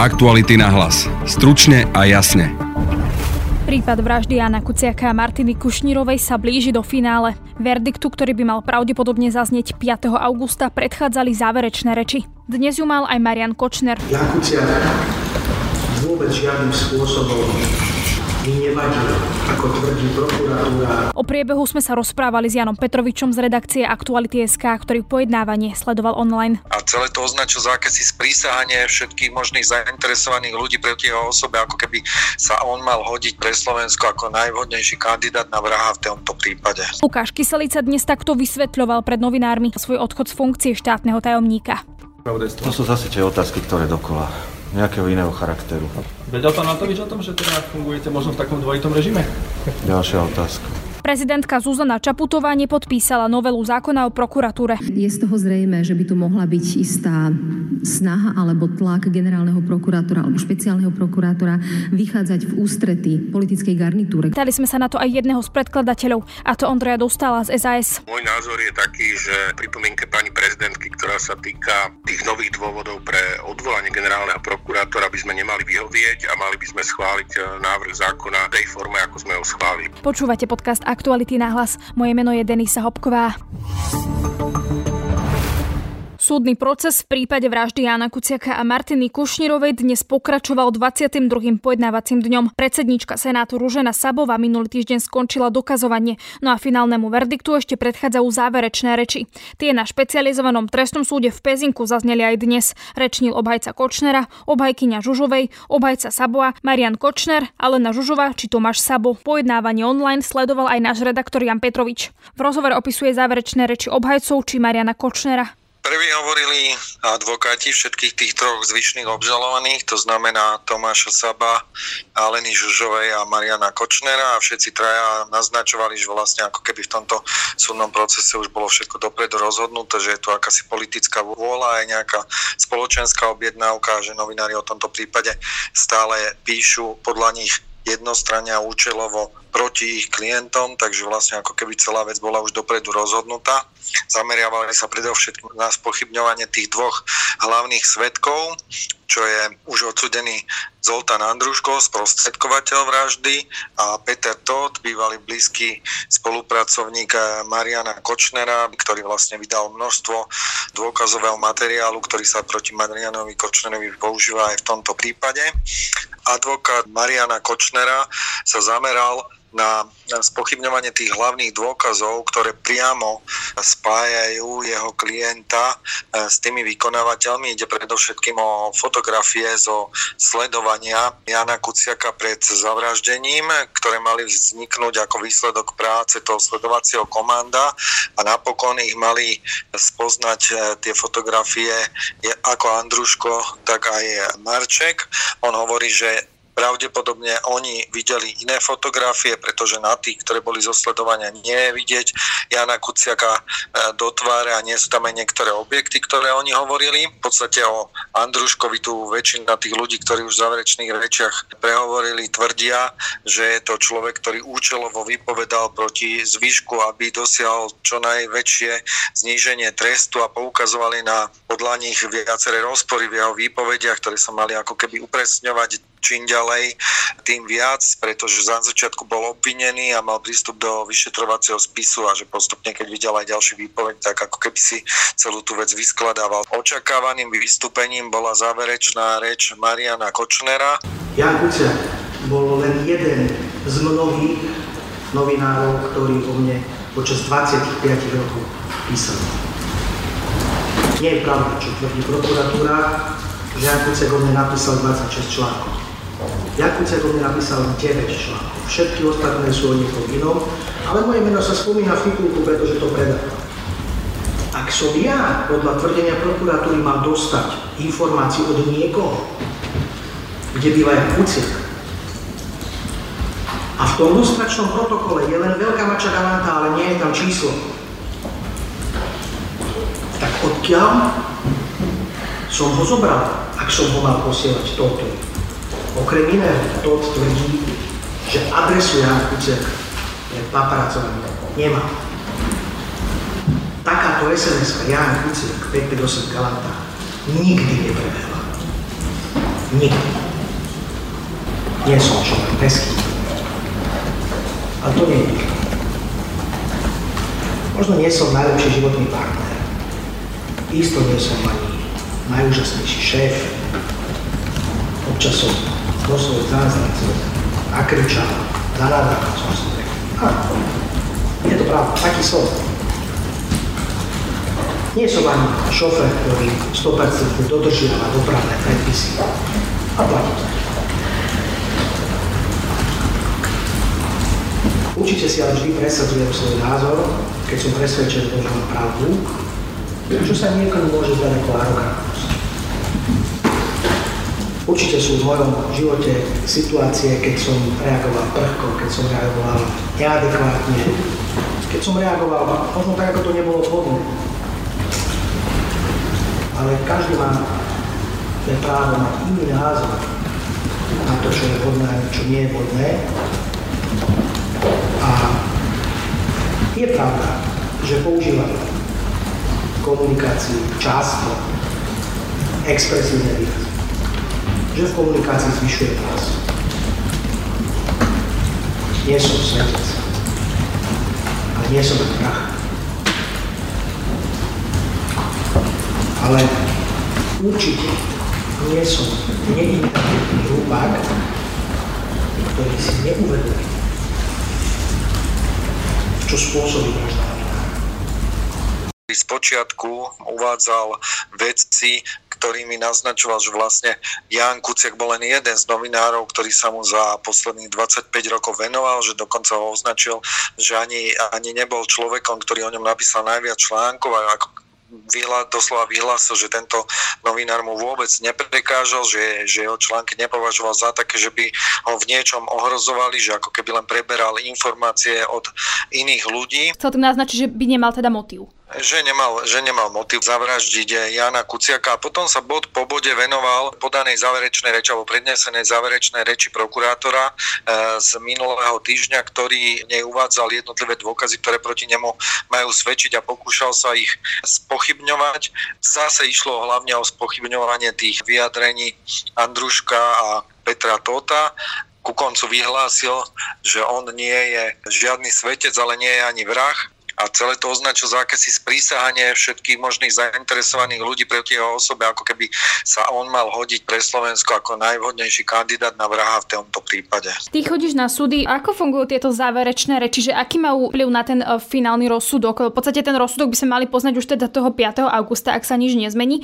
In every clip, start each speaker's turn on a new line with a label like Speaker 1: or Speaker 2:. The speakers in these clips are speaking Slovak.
Speaker 1: Aktuality na hlas. Stručne a jasne.
Speaker 2: Prípad vraždy Jana Kuciaka a Martiny Kušnírovej sa blíži do finále. Verdiktu, ktorý by mal pravdepodobne zaznieť 5. augusta, predchádzali záverečné reči. Dnes ju mal aj Marian Kočner.
Speaker 3: Jan Kuciak vôbec žiadnym spôsobom mi ako tvrdí prokuratúra.
Speaker 2: O priebehu sme sa rozprávali s Janom Petrovičom z redakcie Aktuality.sk, ktorý pojednávanie sledoval online.
Speaker 4: A celé to označil za akési sprísahanie všetkých možných zainteresovaných ľudí proti jeho osobe, ako keby sa on mal hodiť pre Slovensko ako najvhodnejší kandidát na vraha v tomto prípade.
Speaker 2: Lukáš Kyselica dnes takto vysvetľoval pred novinármi svoj odchod z funkcie štátneho tajomníka.
Speaker 5: To sú zase tie otázky, ktoré dokola nejakého iného charakteru.
Speaker 6: Vedel pán Matovič o tom, že teda fungujete možno v takom dvojitom režime?
Speaker 5: Ďalšia otázka.
Speaker 2: Prezidentka Zuzana Čaputová nepodpísala novelu zákona o prokuratúre.
Speaker 7: Je z toho zrejme, že by tu mohla byť istá snaha alebo tlak generálneho prokurátora alebo špeciálneho prokurátora vychádzať v ústrety politickej garnitúre.
Speaker 2: Dali sme sa na to aj jedného z predkladateľov, a to Ondreja Dostala z SAS.
Speaker 8: Môj názor je taký, že pripomienke pani prezidentky, ktorá sa týka tých nových dôvodov pre odvolanie generálneho prokurátora, by sme nemali vyhovieť a mali by sme schváliť e, návrh zákona v tej forme, ako sme ho schválili.
Speaker 2: Počúvate podcast Aktuality na hlas. Moje meno je Denisa Hopková. Súdny proces v prípade vraždy Jana Kuciaka a Martiny Kušnírovej dnes pokračoval 22. pojednávacím dňom. Predsednička Senátu Ružena Sabová minulý týždeň skončila dokazovanie, no a finálnemu verdiktu ešte predchádzajú záverečné reči. Tie na špecializovanom trestnom súde v Pezinku zazneli aj dnes. Rečnil obhajca Kočnera, obhajkyňa Žužovej, obhajca Saboa, Marian Kočner, Alena Žužova či Tomáš Sabo. Pojednávanie online sledoval aj náš redaktor Jan Petrovič. V rozhovore opisuje záverečné reči obhajcov či Mariana Kočnera.
Speaker 4: Prví hovorili advokáti všetkých tých troch zvyšných obžalovaných, to znamená Tomáša Saba, Aleny Žužovej a Mariana Kočnera a všetci traja naznačovali, že vlastne ako keby v tomto súdnom procese už bolo všetko dopredu rozhodnuté, že je tu akási politická vôľa aj nejaká spoločenská objednávka, že novinári o tomto prípade stále píšu podľa nich jednostranne a účelovo proti ich klientom, takže vlastne ako keby celá vec bola už dopredu rozhodnutá. Zameriavali sa predovšetkým na spochybňovanie tých dvoch hlavných svetkov, čo je už odsudený Zoltán Andruško, sprostredkovateľ vraždy a Peter Todt, bývalý blízky spolupracovník Mariana Kočnera, ktorý vlastne vydal množstvo dôkazového materiálu, ktorý sa proti Marianovi Kočnerovi používa aj v tomto prípade. Advokát Mariana Kočnera sa zameral na spochybňovanie tých hlavných dôkazov, ktoré priamo spájajú jeho klienta e, s tými vykonávateľmi. Ide predovšetkým o fotografie zo sledovania Jana Kuciaka pred zavraždením, ktoré mali vzniknúť ako výsledok práce toho sledovacieho komanda a napokon ich mali spoznať e, tie fotografie ako Andruško, tak aj Marček. On hovorí, že Pravdepodobne oni videli iné fotografie, pretože na tých, ktoré boli zo sledovania, nie je vidieť Jana Kuciaka e, do tváre a nie sú tam aj niektoré objekty, ktoré oni hovorili. V podstate o Andruškovi tu väčšina tých ľudí, ktorí už v záverečných rečiach prehovorili, tvrdia, že je to človek, ktorý účelovo vypovedal proti zvyšku, aby dosiahol čo najväčšie zníženie trestu a poukazovali na podľa nich viaceré rozpory v jeho výpovediach, ktoré sa mali ako keby upresňovať čím ďalej, tým viac, pretože za začiatku bol obvinený a mal prístup do vyšetrovacieho spisu a že postupne, keď videl aj ďalší výpoveď, tak ako keby si celú tú vec vyskladával. Očakávaným vystúpením bola záverečná reč Mariana Kočnera.
Speaker 3: Jan Kuciak bol len jeden z mnohých novinárov, ktorí o mne počas 25 rokov písali. Nie je pravda, čo tvrdí prokuratúra, že Jan Kuciak o mne napísal 26 článkov. Jakub mi napísal 9 článkov. Všetky ostatné sú o niekom inom, ale moje meno sa spomína v titulku, pretože to predávam. Ak som ja podľa tvrdenia prokuratúry mal dostať informáciu od niekoho, kde býva Jan Kuciak, a v tom lustračnom protokole je len veľká mača galanta, ale nie je tam číslo, tak odkiaľ som ho zobral, ak som ho mal posielať toto? Okrem iného, to tvrdí, že adresu Jan Kuciak je paparacovaný. Nemá. Takáto SMS-ka Jan Kuciak 558 Galanta nikdy neprebehla. Nikdy. Nie som človek bez Ale to nie je Možno nie som najlepší životný partner. Isto nie som ani najúžasnejší šéf. Občas som doslovne zázracov, nakričal, zanadával som si. Áno, je to pravda, taký som. Nie som ani šofér, ktorý 100% dodržiava dopravné predpisy a platí to. Určite si ale vždy presadzujem svoj názor, keď som presvedčený, že mám pravdu, čo sa niekomu môže zdať ako arogantnosť. Určite sú v mojom živote situácie, keď som reagoval prchko, keď som reagoval neadekvátne, keď som reagoval možno tak, ako to nebolo vhodné ale každý má ten právo mať iný názor na to, čo je vhodné a čo nie je vhodné. A je pravda, že používame komunikácii často expresívne výrazy. Že v komunikácii zvyšuje hlas. Nie som svetec, ale nie som prach. ale určite nie som neinteligentný hrubák, ktorý si neuvedomí, čo spôsobí vražda
Speaker 4: z počiatku uvádzal ktorými naznačoval, že vlastne Jan Kuciak bol len jeden z novinárov, ktorý sa mu za posledných 25 rokov venoval, že dokonca ho označil, že ani, ani nebol človekom, ktorý o ňom napísal najviac článkov, ako vyhla, doslova vyhlásil, že tento novinár mu vôbec neprekážal, že, že jeho články nepovažoval za také, že by ho v niečom ohrozovali, že ako keby len preberal informácie od iných ľudí.
Speaker 2: Chcel tým naznačiť, že by nemal teda motív
Speaker 4: že nemal, že nemal motiv zavraždiť Jana Kuciaka. A potom sa bod po bode venoval podanej záverečnej reči alebo prednesenej záverečnej reči prokurátora e, z minulého týždňa, ktorý neuvádzal jednotlivé dôkazy, ktoré proti nemu majú svedčiť a pokúšal sa ich spochybňovať. Zase išlo hlavne o spochybňovanie tých vyjadrení Andruška a Petra Tota ku koncu vyhlásil, že on nie je žiadny svetec, ale nie je ani vrah a celé to označil za akési sprísahanie všetkých možných zainteresovaných ľudí proti jeho osobe, ako keby sa on mal hodiť pre Slovensko ako najvhodnejší kandidát na vraha v tomto prípade.
Speaker 2: Ty chodíš na súdy, ako fungujú tieto záverečné reči, že aký majú vplyv na ten uh, finálny rozsudok? V podstate ten rozsudok by sme mali poznať už teda toho 5. augusta, ak sa nič nezmení.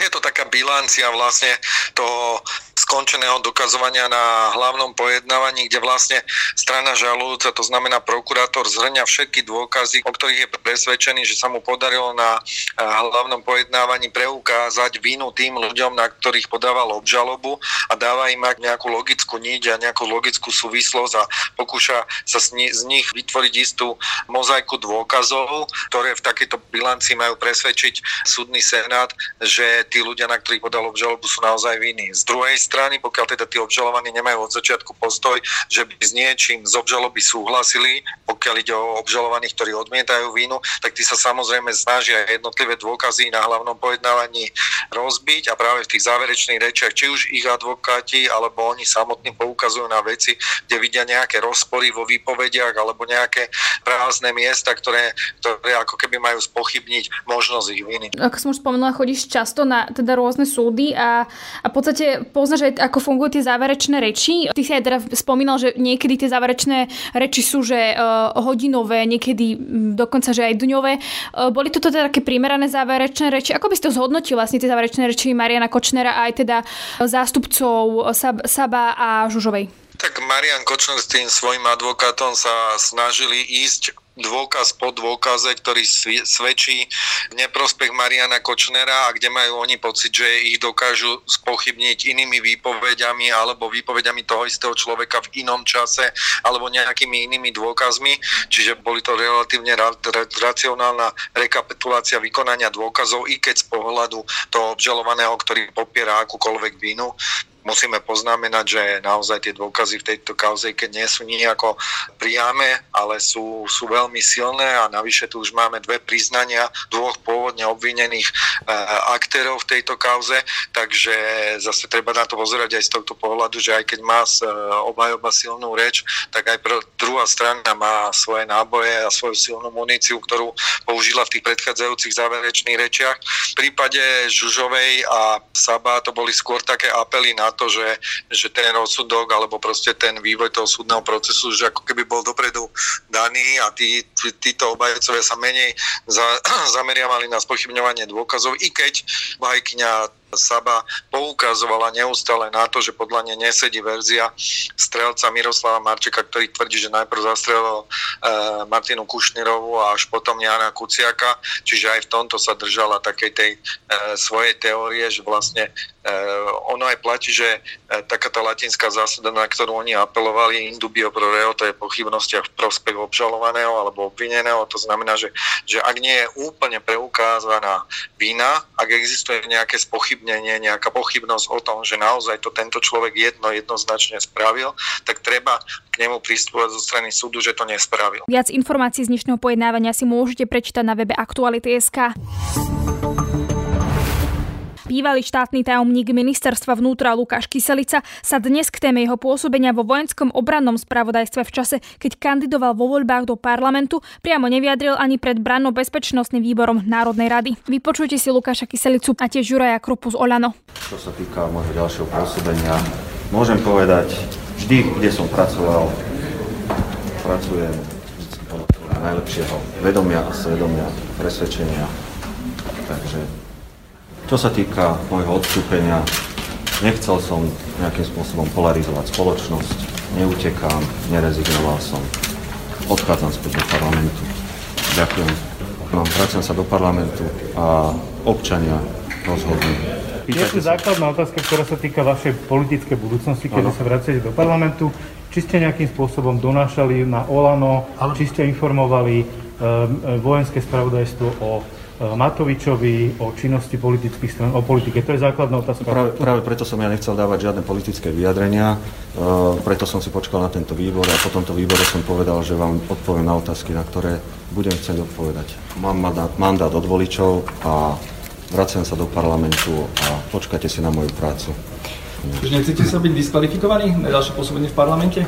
Speaker 4: Je to taká bilancia vlastne toho skončeného dokazovania na hlavnom pojednávaní, kde vlastne strana žalujúca, to znamená prokurátor, zhrňa všetky dôkazy, o ktorých je presvedčený, že sa mu podarilo na eh, hlavnom pojednávaní preukázať vinu tým ľuďom, na ktorých podával obžalobu a dáva im nejakú logickú niť a nejakú logickú súvislosť a pokúša sa z nich vytvoriť istú mozaiku dôkazov, ktoré v takejto bilancii majú presvedčiť súdny senát, že tí ľudia, na ktorých podal obžalobu, sú naozaj viny. Z druhej strany pokiaľ teda tí obžalovaní nemajú od začiatku postoj, že by s niečím z obžaloby súhlasili, pokiaľ ide o obžalovaných, ktorí odmietajú vínu, tak tí sa samozrejme snažia jednotlivé dôkazy na hlavnom pojednávaní rozbiť a práve v tých záverečných rečiach, či už ich advokáti alebo oni samotní poukazujú na veci, kde vidia nejaké rozpory vo výpovediach alebo nejaké prázdne miesta, ktoré, ktoré ako keby majú spochybniť možnosť ich viny.
Speaker 2: Ako som už spomenula, chodíš často na teda rôzne súdy a, a v podstate poznáš aj ako fungujú tie záverečné reči. Ty si aj teda spomínal, že niekedy tie záverečné reči sú že uh, hodinové, niekedy dokonca, že aj dňové. Uh, boli toto teda také primerané záverečné reči? Ako by si to zhodnotil vlastne tie záverečné reči Mariana Kočnera a aj teda zástupcov Sab- Saba a Žužovej?
Speaker 4: Tak Marian Kočner s tým svojim advokátom sa snažili ísť dôkaz po dôkaze, ktorý svedčí neprospech Mariana Kočnera a kde majú oni pocit, že ich dokážu spochybniť inými výpovediami alebo výpovediami toho istého človeka v inom čase alebo nejakými inými dôkazmi. Čiže boli to relatívne racionálna rekapitulácia vykonania dôkazov, i keď z pohľadu toho obžalovaného, ktorý popiera akúkoľvek vinu. Musíme poznamenať, že naozaj tie dôkazy v tejto kauze, keď nie sú nejako priame, ale sú, sú veľmi silné a navyše tu už máme dve priznania dvoch pôvodne obvinených e, aktérov v tejto kauze, takže zase treba na to pozerať aj z tohto pohľadu, že aj keď má e, obhajoba silnú reč, tak aj druhá strana má svoje náboje a svoju silnú muníciu, ktorú použila v tých predchádzajúcich záverečných rečiach. V prípade Žužovej a Saba to boli skôr také apely na to, že, že ten rozsudok alebo proste ten vývoj toho súdneho procesu, že ako keby bol dopredu daný a tí, tí, títo obajecovia sa menej za, zameriavali na spochybňovanie dôkazov, i keď bajkyňa Saba poukazovala neustále na to, že podľa nej nesedí verzia strelca Miroslava Marčeka, ktorý tvrdí, že najprv zastrelil e, Martinu Kušnirovu a až potom Jana Kuciaka. Čiže aj v tomto sa držala takej tej e, svojej teórie, že vlastne e, ono aj platí, že e, taká tá latinská zásada, na ktorú oni apelovali, indubio pro reo, to je pochybnosť v prospech obžalovaného alebo obvineného. To znamená, že, že ak nie je úplne preukázaná vina, ak existuje nejaké spochybnenie, spochybnenie, nejaká pochybnosť o tom, že naozaj to tento človek jedno jednoznačne spravil, tak treba k nemu pristúpať zo strany súdu, že to nespravil.
Speaker 2: Viac informácií z dnešného pojednávania si môžete prečítať na webe Aktuality.sk. Bývalý štátny tajomník ministerstva vnútra Lukáš Kyselica sa dnes k téme jeho pôsobenia vo vojenskom obrannom spravodajstve v čase, keď kandidoval vo voľbách do parlamentu, priamo nevyjadril ani pred branno-bezpečnostným výborom Národnej rady. Vypočujte si Lukáša Kyselicu a tiež Juraja Krupu z Olano.
Speaker 5: Čo sa týka môjho ďalšieho pôsobenia, môžem povedať, vždy, kde som pracoval, pracujem najlepšieho vedomia a svedomia, presvedčenia. Takže čo sa týka môjho odstúpenia, nechcel som nejakým spôsobom polarizovať spoločnosť, neutekám, nerezignoval som. Odchádzam späť do parlamentu. Ďakujem. No, vraciam sa do parlamentu a občania rozhodnú.
Speaker 9: Je tu základná otázka, ktorá sa týka vašej politickej budúcnosti, keď sa vraciate do parlamentu. Či ste nejakým spôsobom donášali na Olano, či ste informovali um, vojenské spravodajstvo o Matovičovi, o činnosti politických stran, o politike. To je základná otázka.
Speaker 5: Práve, práve preto som ja nechcel dávať žiadne politické vyjadrenia, uh, preto som si počkal na tento výbor a po tomto výbore som povedal, že vám odpoviem na otázky, na ktoré budem chcieť odpovedať. Mám mandát, mandát od voličov a vraciam sa do parlamentu a počkajte si na moju prácu.
Speaker 6: Už nechcete sa byť diskvalifikovaní na ďalšie pôsobenie v parlamente?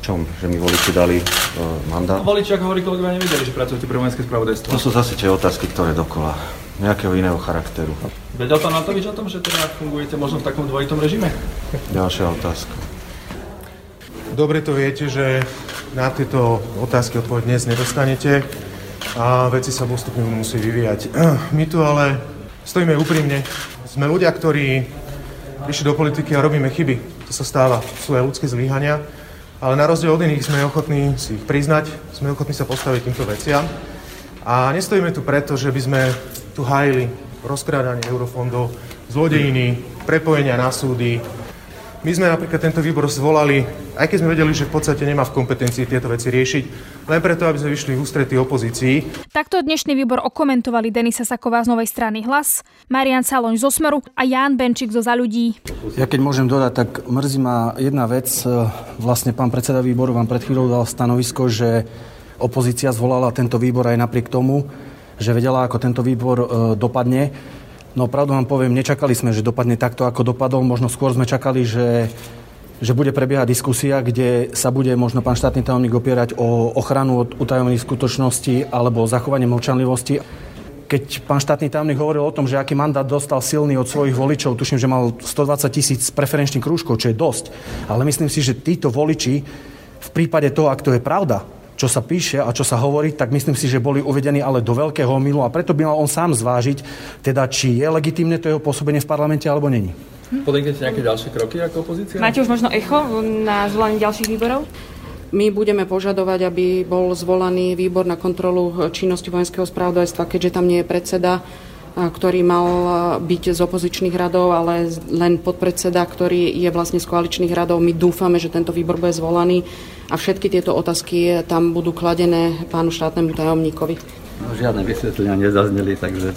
Speaker 5: čom? Že mi voliči dali mandát?
Speaker 6: Voliči, ako hovorí kolegovia, nevedeli, že pracujete pre vojenské spravodajstvo.
Speaker 5: To sú zase tie otázky, ktoré dokola. Nejakého iného charakteru.
Speaker 6: Vedel pán Matovič o tom, že teda fungujete možno v takom dvojitom režime?
Speaker 5: Ďalšia otázka.
Speaker 10: Dobre to viete, že na tieto otázky odpoveď dnes nedostanete a veci sa postupne musí vyvíjať. My tu ale stojíme úprimne. Sme ľudia, ktorí prišli do politiky a robíme chyby. To sa stáva. Sú aj ľudské zlyhania ale na rozdiel od iných sme ochotní si ich priznať, sme ochotní sa postaviť týmto veciam. A nestojíme tu preto, že by sme tu hájili rozkrádanie eurofondov, zlodejiny, prepojenia na súdy. My sme napríklad tento výbor zvolali, aj keď sme vedeli, že v podstate nemá v kompetencii tieto veci riešiť, len preto, aby sme vyšli v ústretí opozícii.
Speaker 2: Takto dnešný výbor okomentovali Denisa Saková z Novej strany Hlas, Marian Saloň zo Smeru a Ján Benčík zo Za ľudí.
Speaker 11: Ja keď môžem dodať, tak mrzí ma jedna vec. Vlastne pán predseda výboru vám pred chvíľou dal stanovisko, že opozícia zvolala tento výbor aj napriek tomu, že vedela, ako tento výbor e, dopadne. No pravdu vám poviem, nečakali sme, že dopadne takto, ako dopadol. Možno skôr sme čakali, že, že bude prebiehať diskusia, kde sa bude možno pán štátny tajomník opierať o ochranu od utajených skutočností alebo o zachovanie mlčanlivosti. Keď pán štátny tajomník hovoril o tom, že aký mandát dostal silný od svojich voličov, tuším, že mal 120 tisíc preferenčných krúžkov, čo je dosť. Ale myslím si, že títo voliči v prípade toho, ak to je pravda, čo sa píše a čo sa hovorí, tak myslím si, že boli uvedení ale do veľkého milu a preto by mal on sám zvážiť, teda či je legitimné to jeho pôsobenie v parlamente alebo není.
Speaker 6: Hm? Podniknete nejaké ďalšie kroky ako opozícia?
Speaker 12: Máte už možno echo na zvolanie ďalších výborov? My budeme požadovať, aby bol zvolaný výbor na kontrolu činnosti vojenského spravodajstva, keďže tam nie je predseda ktorý mal byť z opozičných radov, ale len podpredseda, ktorý je vlastne z koaličných radov. My dúfame, že tento výbor bude zvolaný a všetky tieto otázky tam budú kladené pánu štátnemu tajomníkovi.
Speaker 13: No, žiadne vysvetlenia nezazneli, takže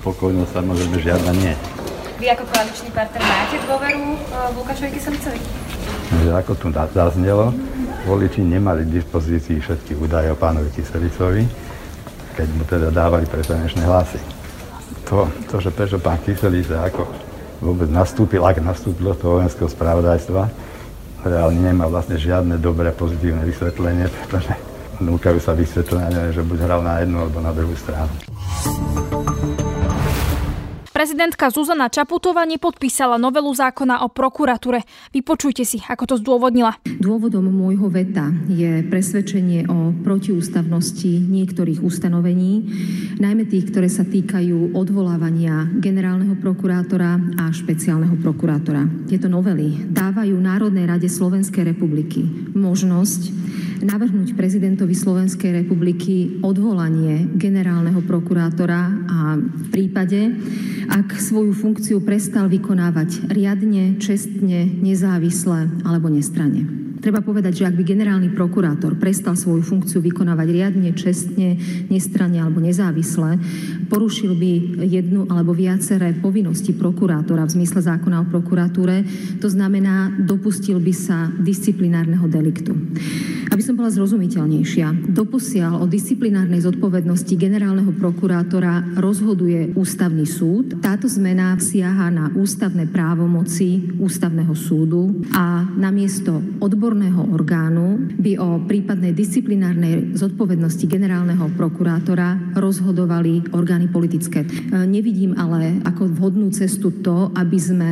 Speaker 13: spokojnosť samozrejme žiadna nie. Vy ako koaličný partner máte dôveru v Lukášovi Kyselicovi?
Speaker 14: Že ako tu zaznelo, voliči nemali k dispozícii všetky údaje o pánovi Kyselicovi, keď mu teda dávali preferenčné hlasy. To, to že prečo pán Kyselica ako vôbec nastúpil, ak nastúpil do toho vojenského spravodajstva, reálne nemá vlastne žiadne dobré pozitívne vysvetlenie, pretože núkajú sa vysvetlenia, že buď hral na jednu alebo na druhú stranu.
Speaker 2: Prezidentka Zuzana Čaputová nepodpísala novelu zákona o prokuratúre. Vypočujte si, ako to zdôvodnila.
Speaker 7: Dôvodom môjho veta je presvedčenie o protiústavnosti niektorých ustanovení, najmä tých, ktoré sa týkajú odvolávania generálneho prokurátora a špeciálneho prokurátora. Tieto novely dávajú Národnej rade Slovenskej republiky možnosť navrhnúť prezidentovi Slovenskej republiky odvolanie generálneho prokurátora a v prípade, ak svoju funkciu prestal vykonávať riadne, čestne, nezávisle alebo nestranne. Treba povedať, že ak by generálny prokurátor prestal svoju funkciu vykonávať riadne, čestne, nestranne alebo nezávisle, porušil by jednu alebo viaceré povinnosti prokurátora v zmysle zákona o prokuratúre, to znamená, dopustil by sa disciplinárneho deliktu. Aby som bola zrozumiteľnejšia, doposiaľ o disciplinárnej zodpovednosti generálneho prokurátora rozhoduje ústavný súd. Táto zmena siaha na ústavné právomoci ústavného súdu a namiesto odborného odborného orgánu by o prípadnej disciplinárnej zodpovednosti generálneho prokurátora rozhodovali orgány politické. Nevidím ale ako vhodnú cestu to, aby sme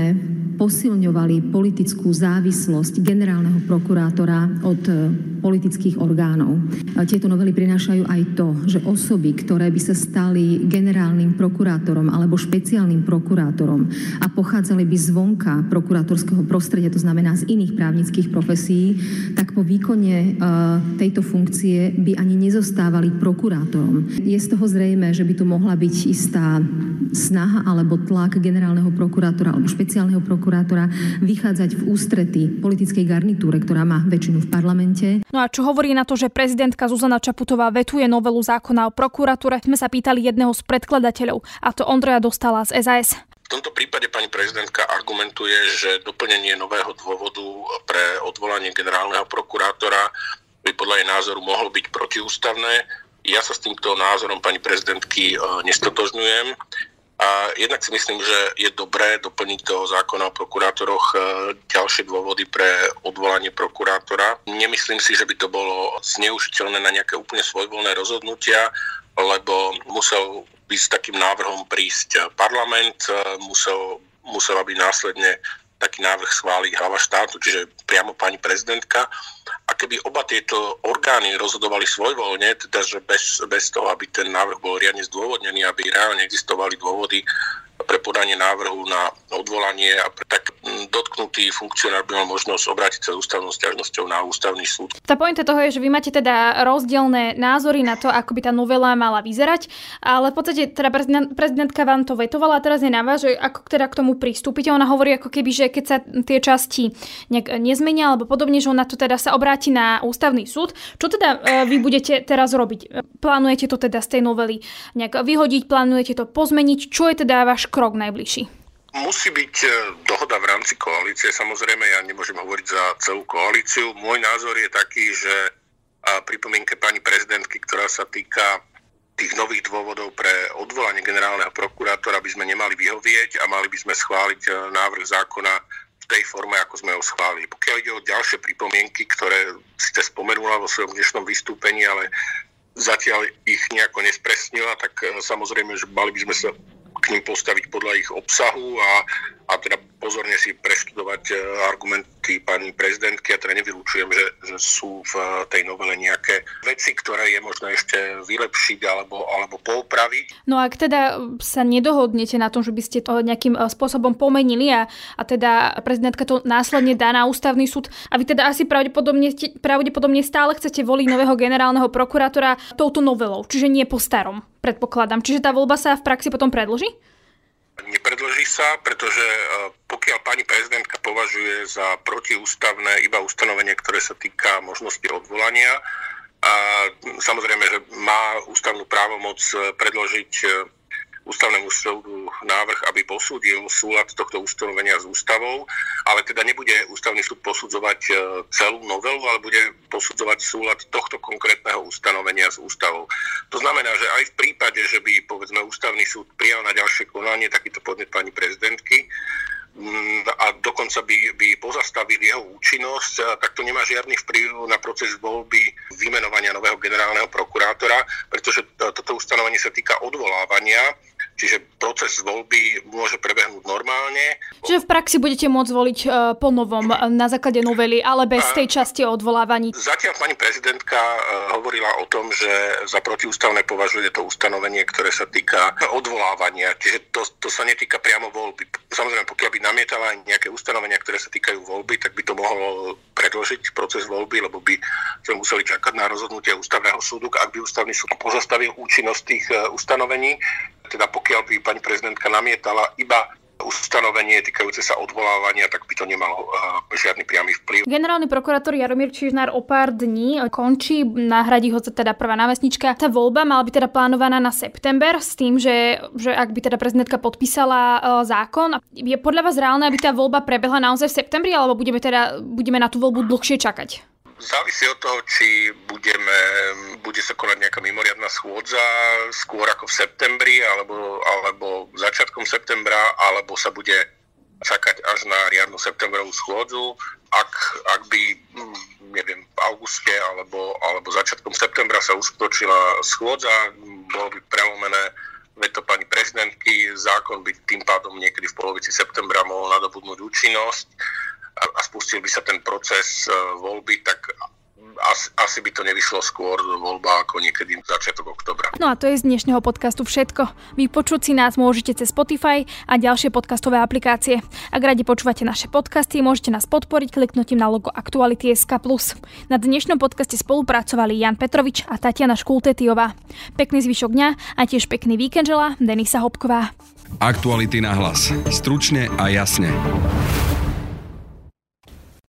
Speaker 7: posilňovali politickú závislosť generálneho prokurátora od e, politických orgánov. Tieto novely prinášajú aj to, že osoby, ktoré by sa stali generálnym prokurátorom alebo špeciálnym prokurátorom a pochádzali by zvonka prokurátorského prostredia, to znamená z iných právnických profesí, tak po výkone e, tejto funkcie by ani nezostávali prokurátorom. Je z toho zrejme, že by tu mohla byť istá snaha alebo tlak generálneho prokurátora alebo špeciálneho prokurátora vychádzať v ústrety politickej garnitúre, ktorá má väčšinu v parlamente.
Speaker 2: No a čo hovorí na to, že prezidentka Zuzana Čaputová vetuje novelu zákona o prokuratúre, sme sa pýtali jedného z predkladateľov, a to Ondreja Dostala z SAS.
Speaker 8: V tomto prípade pani prezidentka argumentuje, že doplnenie nového dôvodu pre odvolanie generálneho prokurátora by podľa jej názoru mohlo byť protiústavné. Ja sa s týmto názorom pani prezidentky e, nestotožňujem. A jednak si myslím, že je dobré doplniť do zákona o prokurátoroch e, ďalšie dôvody pre odvolanie prokurátora. Nemyslím si, že by to bolo zneužiteľné na nejaké úplne svojvoľné rozhodnutia, lebo musel by s takým návrhom prísť parlament, e, musel, musela by následne taký návrh schváliť hlava štátu, čiže priamo pani prezidentka. Keby oba tieto orgány rozhodovali svojvoľne, teda že bez, bez toho, aby ten návrh bol riadne zdôvodnený, aby reálne existovali dôvody pre podanie návrhu na odvolanie a pre, tak dotknutý funkcionár by mal možnosť obrátiť sa s ústavnou stiažnosťou na ústavný súd.
Speaker 2: Tá pointa toho je, že vy máte teda rozdielne názory na to, ako by tá novela mala vyzerať, ale v podstate teda prezidentka vám to vetovala a teraz je na vás, že ako teda k tomu pristúpite. Ona hovorí ako keby, že keď sa tie časti nejak nezmenia alebo podobne, že ona to teda sa obráti na ústavný súd. Čo teda e, vy budete teraz robiť? Plánujete to teda z tej novely nejak vyhodiť, plánujete to pozmeniť? Čo je teda váš krok najbližší?
Speaker 8: Musí byť e, dohoda v rámci koalície. Samozrejme, ja nemôžem hovoriť za celú koalíciu. Môj názor je taký, že pripomienke pani prezidentky, ktorá sa týka tých nových dôvodov pre odvolanie generálneho prokurátora by sme nemali vyhovieť a mali by sme schváliť e, návrh zákona v tej forme, ako sme ho schválili. Pokiaľ ide o ďalšie pripomienky, ktoré ste spomenula vo svojom dnešnom vystúpení, ale zatiaľ ich nejako nespresnila, tak e, samozrejme, že mali by sme sa ním postaviť podľa ich obsahu a, a teda pozorne si preštudovať e, argumenty pani prezidentky. Ja teda nevylučujem, že, že sú v tej novele nejaké veci, ktoré je možné ešte vylepšiť alebo, alebo poupraviť.
Speaker 2: No ak teda sa nedohodnete na tom, že by ste to nejakým spôsobom pomenili a, a teda prezidentka to následne dá na ústavný súd a vy teda asi pravdepodobne, pravdepodobne stále chcete voliť nového generálneho prokurátora touto novelou, čiže nie po starom predpokladám. Čiže tá voľba sa v praxi potom predlží?
Speaker 8: Nepredlží sa, pretože e, pokiaľ pani prezidentka považuje za protiústavné iba ustanovenie, ktoré sa týka možnosti odvolania, a samozrejme, že má ústavnú právomoc e, predložiť e, ústavnému súdu návrh, aby posúdil súlad tohto ustanovenia s ústavou, ale teda nebude ústavný súd posudzovať e, celú novelu, ale bude posudzovať súlad tohto konkrétneho ustanovenia s ústavou. To znamená, že aj v prípade, že by povedzme ústavný súd prijal na ďalšie konanie takýto podnet pani prezidentky, Mm, a dokonca by, by pozastavil jeho účinnosť, tak to nemá žiadny vplyv na proces voľby vymenovania nového generálneho prokurátora, pretože toto ustanovenie sa týka odvolávania Čiže proces voľby môže prebehnúť normálne.
Speaker 2: Čiže v praxi budete môcť voliť e, po novom e, na základe novely, ale bez tej časti o odvolávaní.
Speaker 8: Zatiaľ pani prezidentka e, hovorila o tom, že za protiústavné považuje to ustanovenie, ktoré sa týka odvolávania. Čiže to, to sa netýka priamo voľby. Samozrejme, pokiaľ by namietala nejaké ustanovenia, ktoré sa týkajú voľby, tak by to mohlo predložiť proces voľby, lebo by sme museli čakať na rozhodnutie ústavného súdu, ak by ústavný súd pozastavil účinnosť tých ustanovení teda pokiaľ by pani prezidentka namietala iba ustanovenie týkajúce sa odvolávania, tak by to nemalo uh, žiadny priamy vplyv.
Speaker 2: Generálny prokurátor Jaromír Čižnár o pár dní končí, nahradí ho teda prvá námestnička. Tá voľba mala byť teda plánovaná na september s tým, že, že ak by teda prezidentka podpísala uh, zákon, je podľa vás reálne, aby tá voľba prebehla naozaj v septembri, alebo budeme teda budeme na tú voľbu dlhšie čakať?
Speaker 8: Závisí od toho, či budeme, bude sa konať nejaká mimoriadná schôdza skôr ako v septembri, alebo, alebo začiatkom septembra, alebo sa bude čakať až na riadnu septembrovú schôdzu. Ak, ak by, hm, neviem, v auguste alebo, alebo začiatkom septembra sa uskutočila schôdza, bolo by prelomené veto pani prezidentky, zákon by tým pádom niekedy v polovici septembra mohol nadobudnúť účinnosť a spustil by sa ten proces e, voľby, tak asi, asi by to nevyšlo skôr voľba ako niekedy začiatok oktobra.
Speaker 2: No a to je z dnešného podcastu všetko. Vypočuť si nás môžete cez Spotify a ďalšie podcastové aplikácie. Ak radi počúvate naše podcasty, môžete nás podporiť kliknutím na logo Aktuality SK+. Na dnešnom podcaste spolupracovali Jan Petrovič a Tatiana Škultetiová. Pekný zvyšok dňa a tiež pekný víkend žela Denisa Hopková.
Speaker 1: Aktuality na hlas. Stručne a jasne.